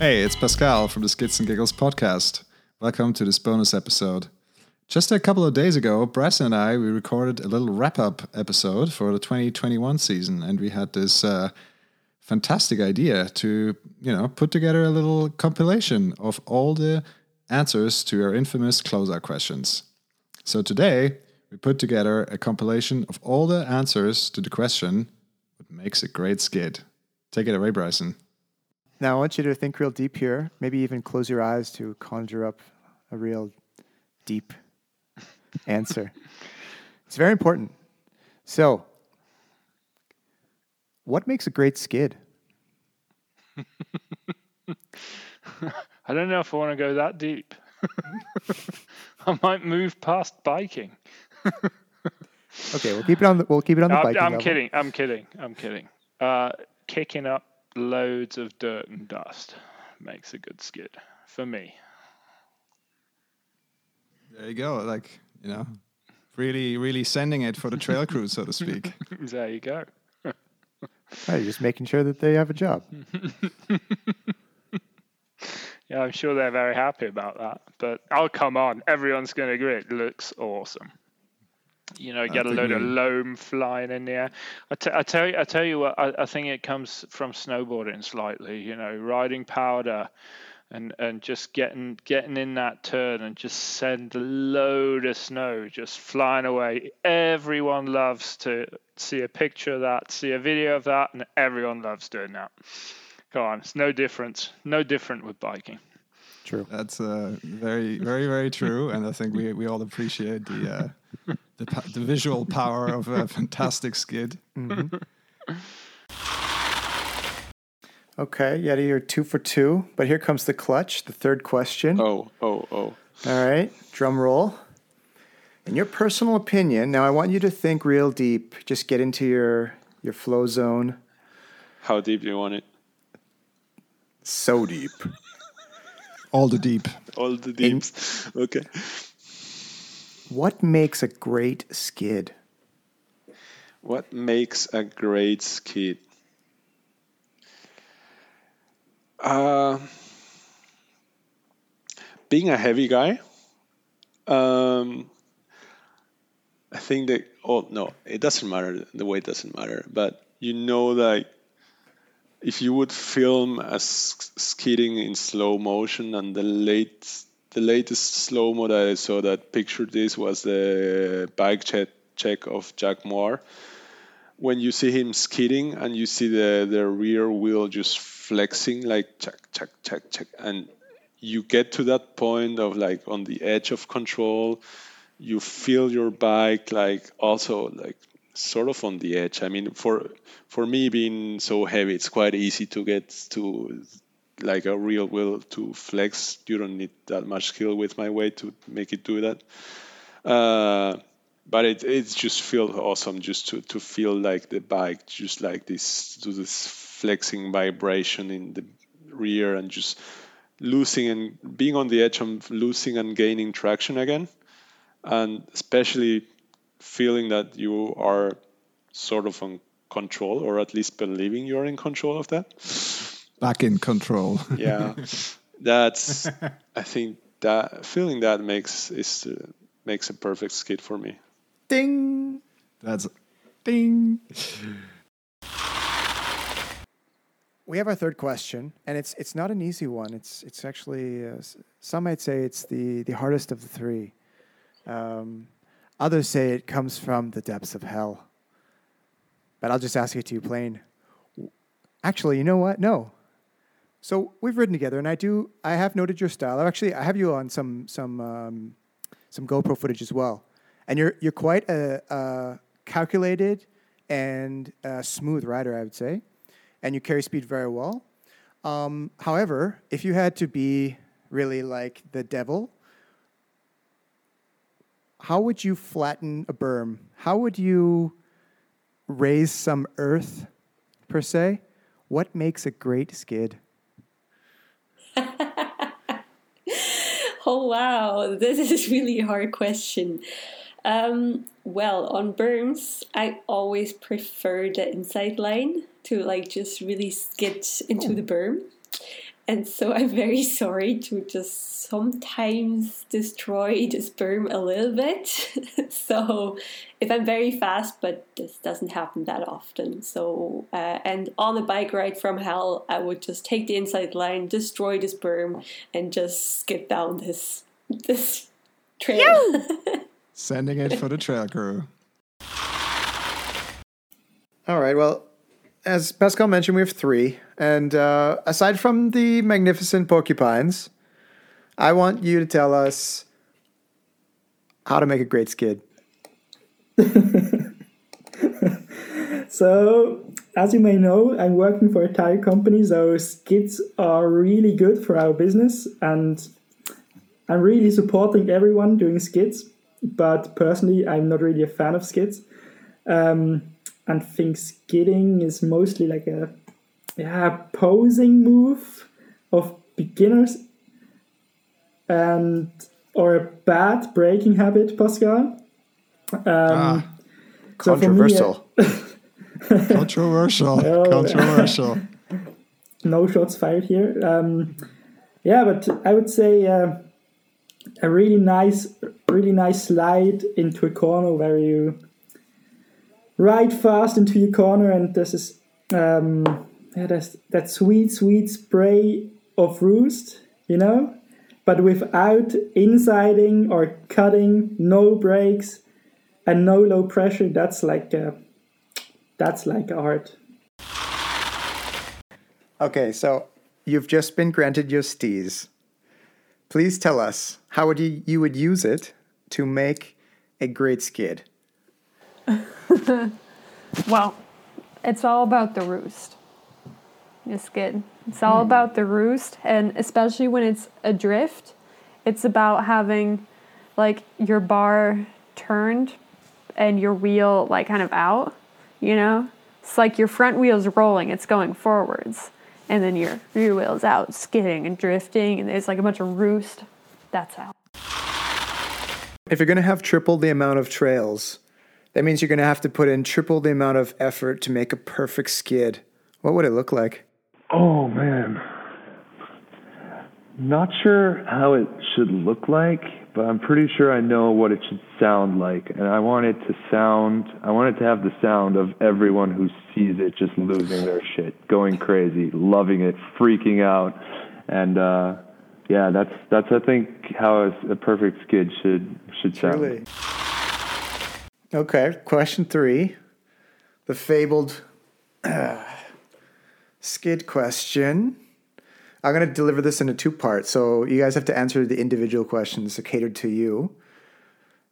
Hey, it's Pascal from the Skids and Giggles podcast. Welcome to this bonus episode. Just a couple of days ago, Bryce and I we recorded a little wrap-up episode for the 2021 season, and we had this uh, fantastic idea to, you know, put together a little compilation of all the answers to our infamous closeout questions. So today, we put together a compilation of all the answers to the question, "What makes a great skid?" Take it away, Bryson. Now, I want you to think real deep here. Maybe even close your eyes to conjure up a real deep answer. It's very important. So, what makes a great skid? I don't know if I want to go that deep. I might move past biking. Okay, we'll keep it on the we'll keep it on the I'm, biking I'm level. kidding. I'm kidding. I'm kidding. Uh, kicking up loads of dirt and dust makes a good skid for me. There you go. Like, you know, really, really sending it for the trail crew, so to speak. There you go. Right, just making sure that they have a job. Yeah, I'm sure they're very happy about that. But oh, come on, everyone's going to agree it looks awesome. You know, get a think load of loam flying in the air. I, t- I tell you, I tell you what, I, I think it comes from snowboarding slightly. You know, riding powder, and and just getting getting in that turn and just send a load of snow just flying away. Everyone loves to see a picture of that, see a video of that, and everyone loves doing that. Come on, it's no different. No different with biking. True. That's uh, very, very, very true, and I think we, we all appreciate the uh, the, the visual power of a fantastic skid. Mm-hmm. Okay, Yeti, you're two for two. But here comes the clutch, the third question. Oh, oh, oh. All right, drum roll. In your personal opinion, now I want you to think real deep. Just get into your your flow zone. How deep do you want it? So deep. All the deep. All the deeps. Okay. What makes a great skid? What makes a great skid? Uh, being a heavy guy. Um, I think that. Oh no, it doesn't matter. The weight doesn't matter. But you know, like if you would film a skidding in slow motion, and the late, the latest slow mo that I saw that pictured this was the bike check check of Jack Moir. When you see him skidding and you see the, the rear wheel just flexing like check check check check and you get to that point of like on the edge of control you feel your bike like also like sort of on the edge. I mean for for me being so heavy it's quite easy to get to like a real wheel to flex. You don't need that much skill with my weight to make it do that. Uh, but it it just feels awesome just to, to feel like the bike just like this do this flexing vibration in the rear and just losing and being on the edge of losing and gaining traction again. And especially feeling that you are sort of on control or at least believing you're in control of that Back in control. yeah that's i think that feeling that makes is uh, makes a perfect skid for me Ding. That's ding. We have our third question, and it's it's not an easy one. It's it's actually uh, some might say it's the the hardest of the three. Um, others say it comes from the depths of hell. But I'll just ask it to you plain. Actually, you know what? No. So we've ridden together, and I do. I have noted your style. Actually, I have you on some some um, some GoPro footage as well, and you're you're quite a, a calculated and uh smooth rider, I would say, and you carry speed very well. Um, however, if you had to be really like the devil, how would you flatten a berm? How would you raise some earth, per se? What makes a great skid? Oh wow, this is really a hard question. Um, well, on berms, I always prefer the inside line to like just really skid into the berm. And so I'm very sorry to just sometimes destroy the berm a little bit. so if I'm very fast, but this doesn't happen that often. So uh, and on a bike ride from hell, I would just take the inside line, destroy the berm, and just skip down this this trail. Sending it for the trail crew. All right. Well, as Pascal mentioned, we have three. And uh, aside from the magnificent porcupines, I want you to tell us how to make a great skid. So, as you may know, I'm working for a tire company, so skids are really good for our business, and I'm really supporting everyone doing skids. But personally, I'm not really a fan of skids, um, and think skidding is mostly like a yeah posing move of beginners, and or a bad breaking habit, Pascal. Um, Ah, so for me, uh, Controversial. controversial. Oh. controversial. no shots fired here. Um, yeah, but I would say uh, a really nice, really nice slide into a corner where you ride fast into your corner, and this is um, yeah, there's that sweet, sweet spray of roost, you know, but without insiding or cutting, no brakes, and no low pressure. That's like uh, that's like art. Okay, so you've just been granted your stees. Please tell us how would you, you would use it to make a great skid. Well, it's all about the roost. It's good. It's all hmm. about the roost, and especially when it's adrift, it's about having like your bar turned and your wheel like kind of out, you know? It's like your front wheel's rolling, it's going forwards, and then your rear wheel's out skidding and drifting, and there's like a bunch of roost. That's how. If you're going to have triple the amount of trails, that means you're going to have to put in triple the amount of effort to make a perfect skid. What would it look like? Oh man. Not sure how it should look like, but I'm pretty sure I know what it should sound like. And I want it to sound I want it to have the sound of everyone who sees it just losing their shit, going crazy, loving it, freaking out. And uh yeah, that's that's I think how a, a perfect skid should should sound. Really? Okay, question three. The fabled uh, skid question. I'm going to deliver this in a two part, so you guys have to answer the individual questions catered to you.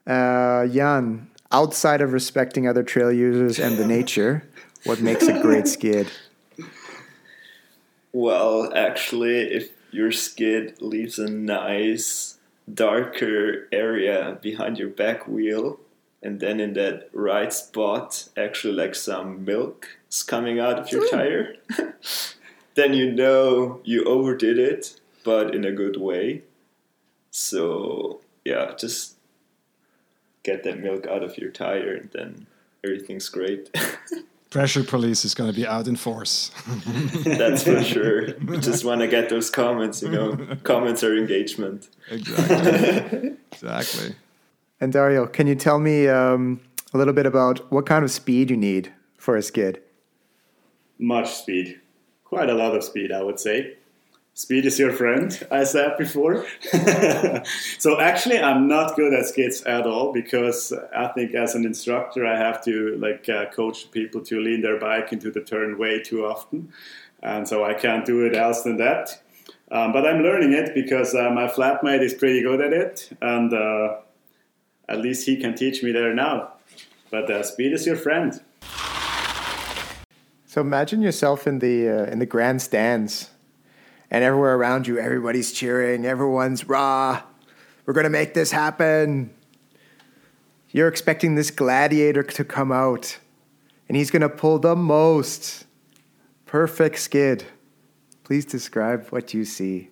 Uh, Jan, outside of respecting other trail users and the nature, what makes a great skid? Well, actually, if your skid leaves a nice darker area behind your back wheel, and then in that right spot, actually, like some milk is coming out of your tire, then you know you overdid it, but in a good way. So, yeah, just get that milk out of your tire, and then everything's great. Pressure police is going to be out in force. That's for sure. We just want to get those comments, you know. Comments are engagement. exactly. exactly. And Dario, can you tell me um, a little bit about what kind of speed you need for a skid? Much speed. Quite a lot of speed, I would say. Speed is your friend, I said before. so actually, I'm not good at skids at all because I think as an instructor, I have to like uh, coach people to lean their bike into the turn way too often, and so I can't do it else than that. Um, but I'm learning it because uh, my flatmate is pretty good at it, and uh, at least he can teach me there now. But uh, speed is your friend. So imagine yourself in the uh, in the grandstands, and everywhere around you, everybody's cheering. Everyone's rah! We're gonna make this happen. You're expecting this gladiator to come out, and he's gonna pull the most perfect skid. Please describe what you see.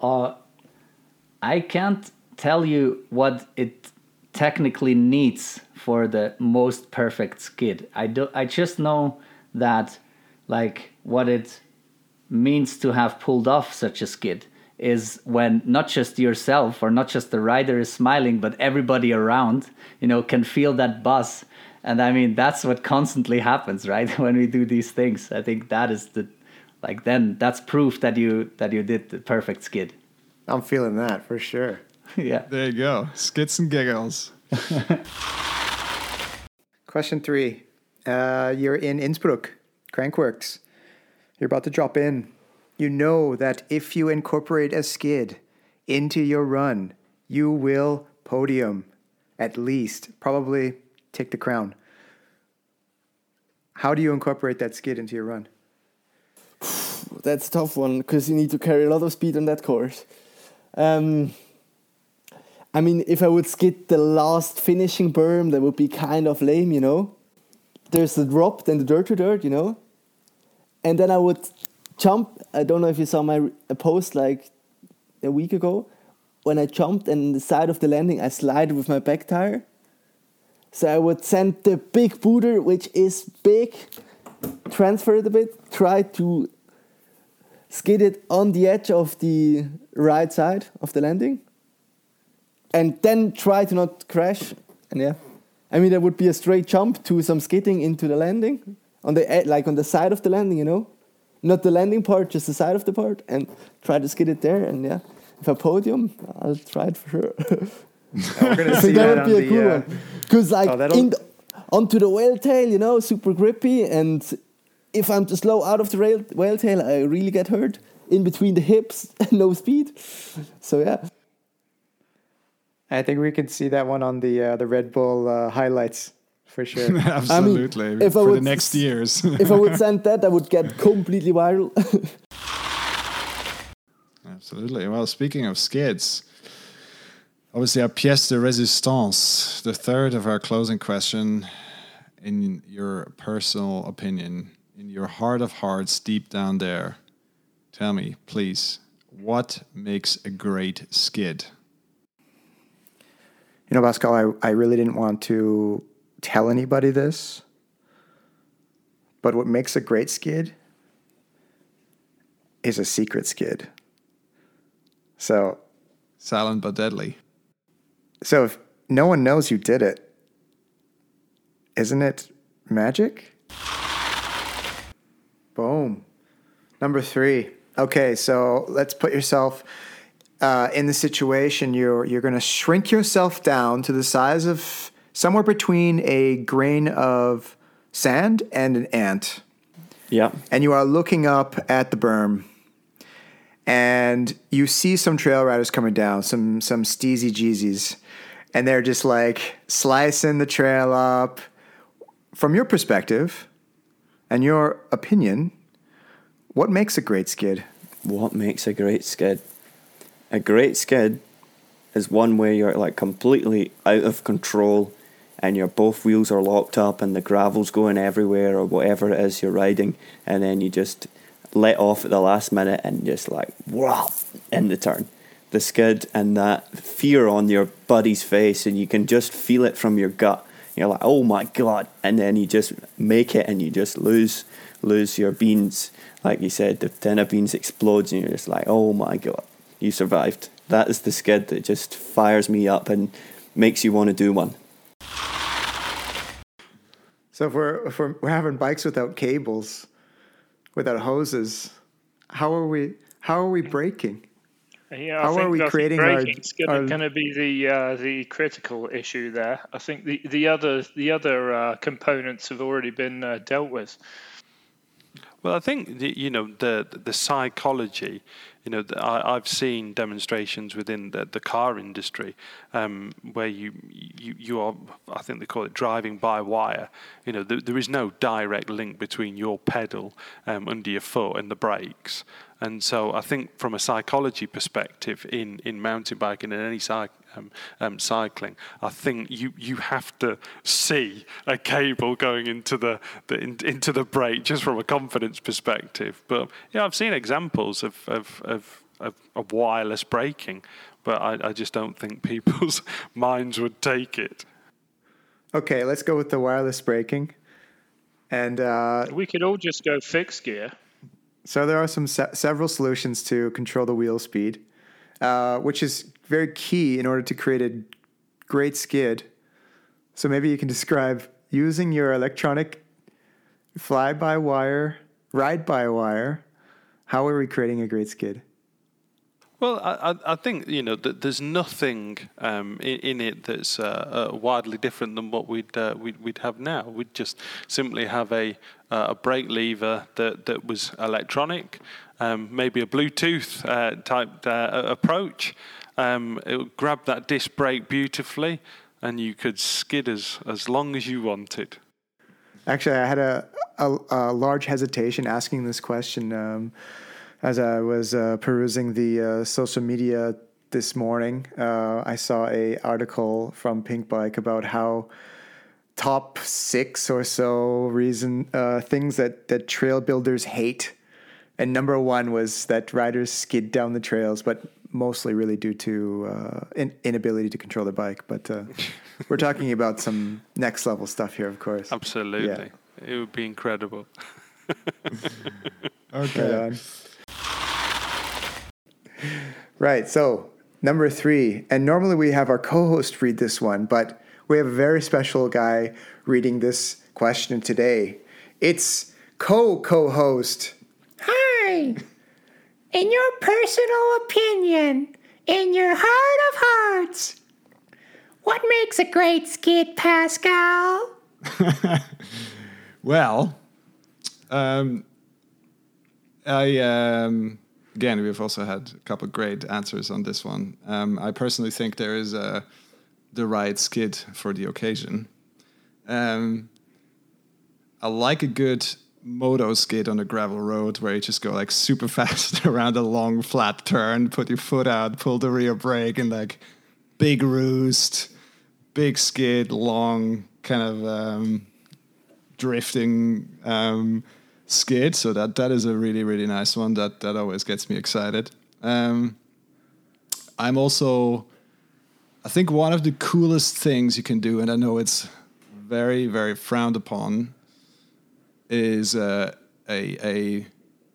Uh, I can't tell you what it technically needs for the most perfect skid. I do. I just know that, like, what it means to have pulled off such a skid is when not just yourself or not just the rider is smiling, but everybody around, you know, can feel that buzz. And I mean, that's what constantly happens, right? when we do these things, I think that is the, like, then that's proof that you that you did the perfect skid. I'm feeling that for sure. Yeah. There you go. Skids and giggles. Question three. Uh, you're in Innsbruck, Crankworx. You're about to drop in. You know that if you incorporate a skid into your run, you will podium at least, probably take the crown. How do you incorporate that skid into your run? That's a tough one because you need to carry a lot of speed on that course. Um, I mean, if I would skid the last finishing berm, that would be kind of lame, you know. There's the drop, then the dirt to dirt, you know. And then I would jump. I don't know if you saw my post like a week ago. When I jumped and the side of the landing, I slide with my back tire. So I would send the big booter, which is big, transfer it a bit, try to skid it on the edge of the right side of the landing, and then try to not crash. And yeah, I mean there would be a straight jump to some skidding into the landing on the like on the side of the landing, you know, not the landing part, just the side of the part, and try to skid it there. And yeah, if I podium, I'll try it for sure. We're gonna I see think that that would be a cool. Uh, one. Because like Oh, in the, onto the whale tail, you know, super grippy, and if I'm too slow out of the rail, whale tail, I really get hurt in between the hips, and no speed. So yeah, I think we can see that one on the uh, the Red Bull uh, highlights for sure. Absolutely. if I For the would next s- years. if I would send that, I would get completely viral. Absolutely. Well, speaking of skids, obviously our pièce de résistance, the third of our closing question, in your personal opinion, in your heart of hearts, deep down there, tell me, please, what makes a great skid? You know, Pascal, I, I really didn't want to tell anybody this, but what makes a great skid is a secret skid. So, Silent but deadly. so if no one knows you did it, isn't it magic? Boom. Number three. Okay, so let's put yourself uh, in the situation. You're you're going to shrink yourself down to the size of somewhere between a grain of sand and an ant, Yeah. and you are looking up at the berm, and you see some trail riders coming down, some some steezy jeezies, and they're just like slicing the trail up. From your perspective and your opinion, what makes a great skid? What makes a great skid? A great skid is one where you're like completely out of control and your both wheels are locked up and the gravel's going everywhere or whatever it is you're riding and then you just let off at the last minute and just like wow in the turn. The skid and that fear on your buddy's face and you can just feel it from your gut. You're like, oh my god, and then you just make it and you just lose lose your beans. Like you said, the tin of beans explodes and you're just like, oh my god, you survived. That is the skid that just fires me up and makes you want to do one. So if we're if we're, we're having bikes without cables, without hoses, how are we how are we braking? Yeah, How I think, are we creating our- braking's our- going to be the uh, the critical issue there. I think the the other the other uh, components have already been uh, dealt with. Well, I think the, you know the the psychology. You know, I, I've seen demonstrations within the, the car industry um, where you, you you are. I think they call it driving by wire. You know, there, there is no direct link between your pedal um, under your foot and the brakes. And so, I think from a psychology perspective, in, in mountain biking and any um, um, cycling, I think you, you have to see a cable going into the, the in, into the brake just from a confidence perspective. But yeah, I've seen examples of of, of, of, of wireless braking, but I, I just don't think people's minds would take it. Okay, let's go with the wireless braking. And uh, We could all just go fixed gear. So there are some se- several solutions to control the wheel speed, uh, which is very key in order to create a great skid. So maybe you can describe using your electronic fly-by-wire, ride-by-wire. How are we creating a great skid? Well, I, I think you know that there's nothing um, in, in, it that's uh, uh, widely different than what we'd, uh, we'd, we'd have now. We'd just simply have a uh, a brake lever that that was electronic, um, maybe a Bluetooth uh, type uh, approach. Um, it would grab that disc brake beautifully, and you could skid as as long as you wanted. Actually, I had a, a, a large hesitation asking this question. As I was uh, perusing the uh, social media this morning, uh, I saw a article from Pinkbike about how top six or so reason uh, things that that trail builders hate, and number one was that riders skid down the trails, but mostly really due to uh, in- inability to control the bike. But uh, we're talking about some next level stuff here, of course. Absolutely, yeah. it would be incredible. okay. Right Right. So, number three, and normally we have our co host read this one, but we have a very special guy reading this question today. It's co co host. Hi. In your personal opinion, in your heart of hearts, what makes a great skid, Pascal? well, um, I um, again, we've also had a couple great answers on this one. Um, I personally think there is a, the right skid for the occasion. Um, I like a good moto skid on a gravel road where you just go like super fast around a long flat turn, put your foot out, pull the rear brake, and like big roost, big skid, long kind of um, drifting. Um, skid. So that that is a really really nice one. That that always gets me excited. Um, I'm also, I think one of the coolest things you can do, and I know it's very very frowned upon, is uh, a a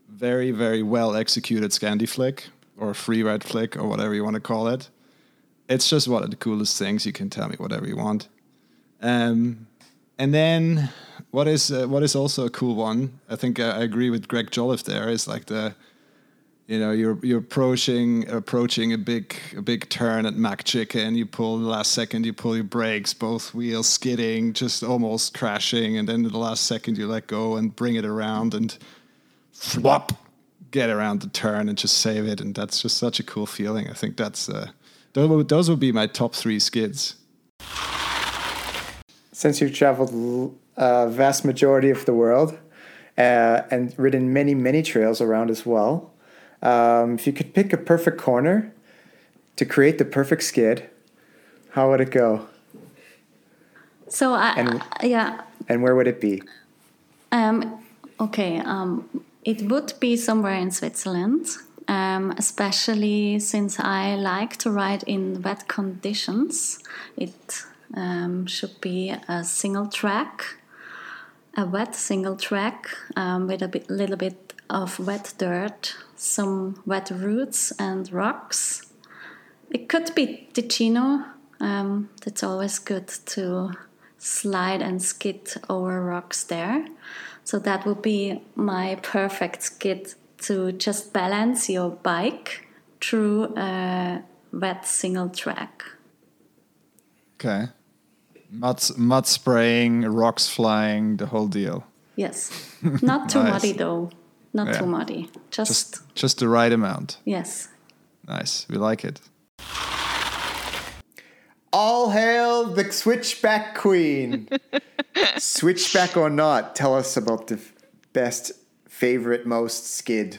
very very well executed Scandi flick or free ride flick or whatever you want to call it. It's just one of the coolest things. You can tell me whatever you want. Um, and then what is uh, what is also a cool one? I think I, I agree with Greg Jolliffe. There is like the, you know, you're you're approaching approaching a big a big turn at Mac Chicken. You pull the last second, you pull your brakes, both wheels skidding, just almost crashing, and then the last second you let go and bring it around and, flop, get around the turn and just save it. And that's just such a cool feeling. I think that's uh, those those would be my top three skids. Since you've traveled uh, vast majority of the world uh, and ridden many, many trails around as well. Um, if you could pick a perfect corner to create the perfect skid, how would it go? So I, and, yeah. And where would it be? Um, okay, um, it would be somewhere in Switzerland, um, especially since I like to ride in wet conditions. It um, should be a single track a wet single track um, with a bit, little bit of wet dirt, some wet roots and rocks. It could be Ticino. Um, it's always good to slide and skid over rocks there. So that would be my perfect skid to just balance your bike through a wet single track. Okay. Mud, mud spraying, rocks flying, the whole deal. Yes. Not too nice. muddy though. Not yeah. too muddy. Just, just just the right amount. Yes. Nice. We like it. All hail the switchback queen. switchback or not, tell us about the best favorite most skid.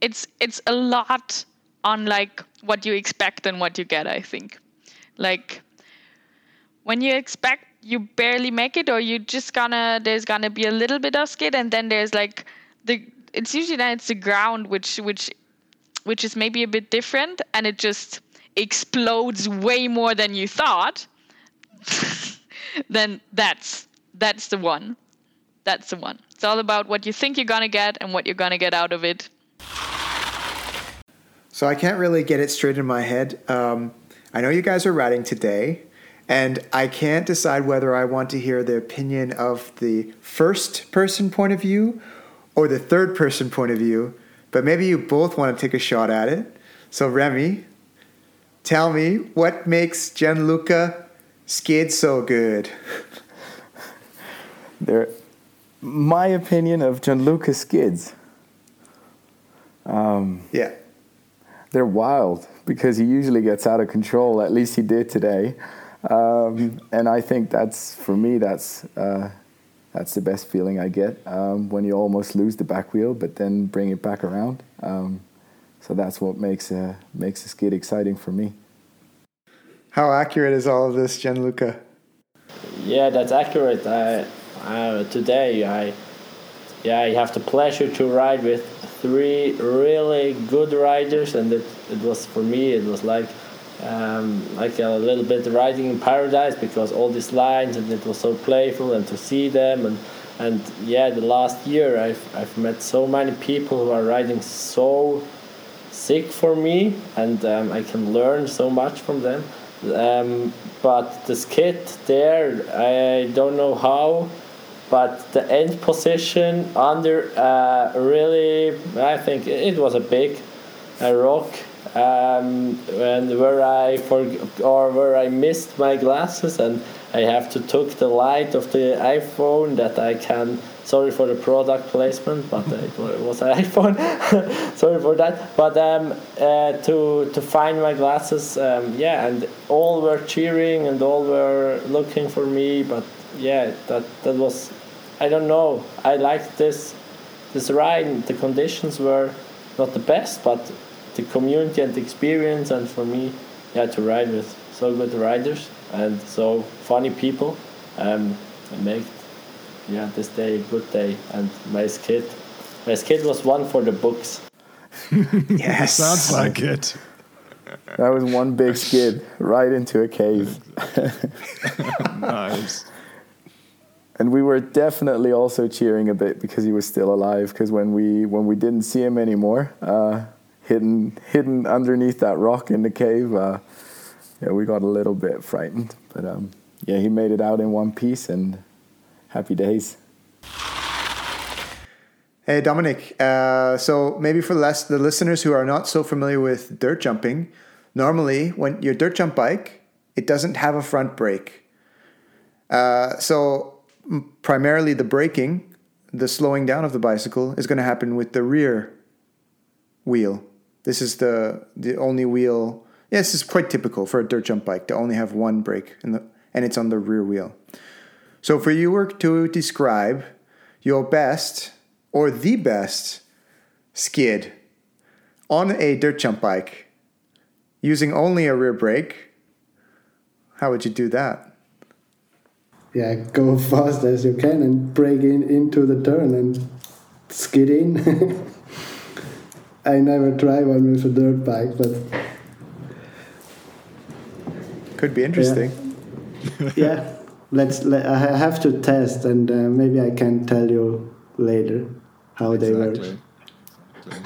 It's it's a lot on like what you expect and what you get, I think. Like when you expect you barely make it or you just gonna there's gonna be a little bit of skid and then there's like the it's usually then it's the ground which which which is maybe a bit different and it just explodes way more than you thought then that's that's the one that's the one It's all about what you think you're gonna get and what you're gonna get out of it. So I can't really get it straight in my head. Um, I know you guys are riding today, and I can't decide whether I want to hear the opinion of the first person point of view or the third person point of view, but maybe you both want to take a shot at it. So, Remy, tell me what makes Gianluca skid so good? There, my opinion of Gianluca skids. Um, yeah. They're wild because he usually gets out of control. At least he did today, um, and I think that's for me. That's uh, that's the best feeling I get um, when you almost lose the back wheel, but then bring it back around. Um, so that's what makes a makes a skid exciting for me. How accurate is all of this, Gianluca? Yeah, that's accurate. I, uh, today I yeah I have the pleasure to ride with three really good riders, and it, it was for me it was like um, like a little bit riding in paradise because all these lines and it was so playful and to see them and and yeah the last year I've I've met so many people who are riding so sick for me and um, I can learn so much from them. Um, but the skid there, I don't know how, but the end position under uh, really, I think it was a big a rock, um, and where I for or where I missed my glasses and I have to took the light of the iPhone that I can. Sorry for the product placement, but it was an iPhone. sorry for that. But um, uh, to to find my glasses, um, yeah, and all were cheering and all were looking for me. But yeah, that that was, I don't know. I liked this this ride. The conditions were not the best, but the community and the experience, and for me, yeah, to ride with so good riders and so funny people um, make yeah this day a good day. And my skid my skid was one for the books. Yes. Sounds like it. That was one big skid right into a cave. Nice. And we were definitely also cheering a bit because he was still alive because when we when we didn't see him anymore uh, hidden hidden underneath that rock in the cave uh, yeah, we got a little bit frightened, but um, yeah, he made it out in one piece, and happy days. Hey, Dominic. Uh, so maybe for less the listeners who are not so familiar with dirt jumping, normally when your dirt jump bike, it doesn't have a front brake. Uh, so primarily the braking, the slowing down of the bicycle is going to happen with the rear wheel. This is the the only wheel yeah, this is quite typical for a dirt jump bike to only have one brake the, and it's on the rear wheel. So for you to describe your best or the best skid on a dirt jump bike using only a rear brake, how would you do that? Yeah, go fast as you can and break in into the turn and skid in. I never tried one with a dirt bike, but could be interesting. Yeah, yeah. let's. Let, I have to test, and uh, maybe I can tell you later how exactly. they work.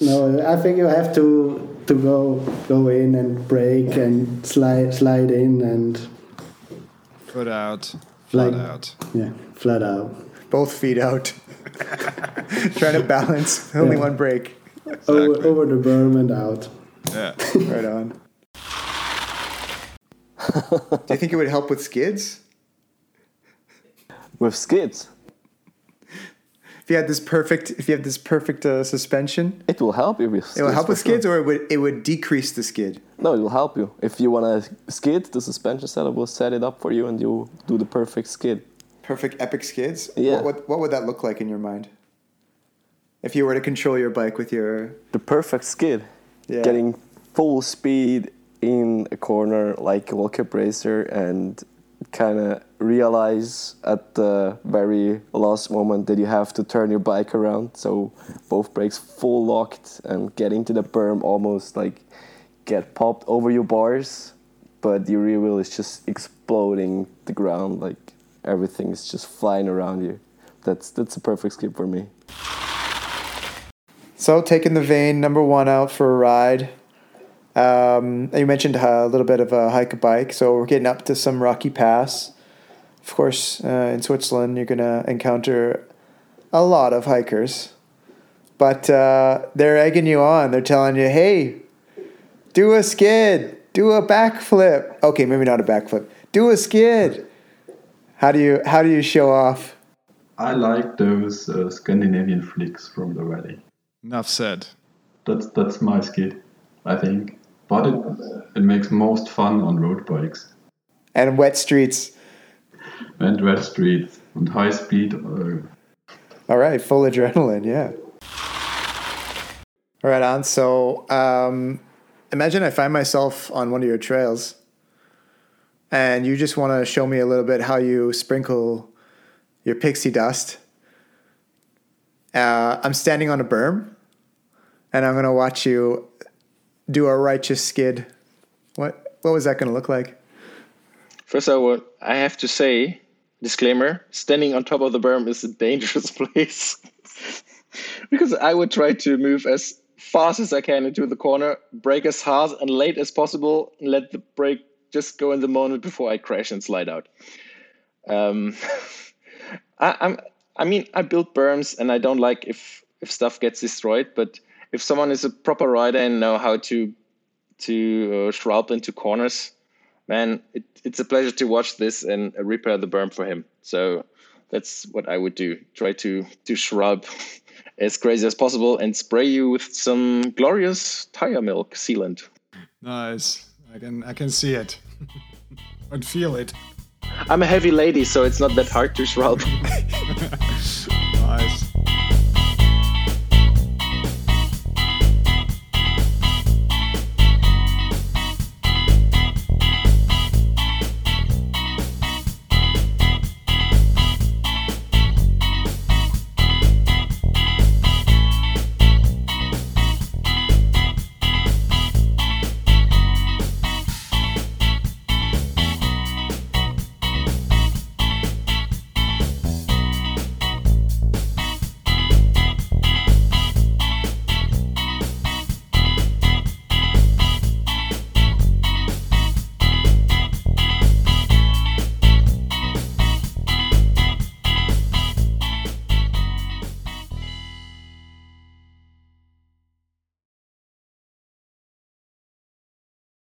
No, I think you have to to go go in and break and slide slide in and foot out, flat like, out. Yeah, flat out. Both feet out. Trying to balance only yeah. one break. Exactly. Over, over the berm and out. Yeah. right on. Do you think it would help with skids? With skids? If you had this perfect, if you have this perfect uh, suspension, it will help you with. It will help with skids, sure. or it would it would decrease the skid. No, it will help you. If you want to skid, the suspension setup will set it up for you, and you do the perfect skid. Perfect epic skids. Yeah. What, what, what would that look like in your mind? If you were to control your bike with your the perfect skid, yeah. getting full speed in a corner like a World Cup racer and kind of realize at the very last moment that you have to turn your bike around so both brakes full locked and get into the berm almost like get popped over your bars but your rear wheel is just exploding the ground like everything is just flying around you that's that's a perfect skid for me. So taking the vein number one out for a ride. Um, you mentioned a little bit of a hike a bike, so we're getting up to some rocky pass. Of course, uh, in Switzerland, you're gonna encounter a lot of hikers, but uh, they're egging you on. They're telling you, "Hey, do a skid, do a backflip." Okay, maybe not a backflip. Do a skid. How do you how do you show off? I like those uh, Scandinavian flicks from the valley. Enough said. That's that's my skid, I think. But it it makes most fun on road bikes And wet streets. and wet streets and high speed. Uh, All right, full adrenaline, yeah. All right, on. So um, imagine I find myself on one of your trails and you just want to show me a little bit how you sprinkle your pixie dust. Uh, I'm standing on a berm and I'm going to watch you do a righteous skid. What, what was that going to look like? First, I would I have to say disclaimer: standing on top of the berm is a dangerous place because I would try to move as fast as I can into the corner, brake as hard and late as possible, and let the brake just go in the moment before I crash and slide out. Um, I, I'm I mean I build berms and I don't like if if stuff gets destroyed, but if someone is a proper rider and know how to to uh, shrub into corners, man, it, it's a pleasure to watch this and repair the berm for him. So that's what I would do. Try to to shrub as crazy as possible and spray you with some glorious tire milk sealant. Nice. I can I can see it and feel it. I'm a heavy lady, so it's not that hard to shrub. nice.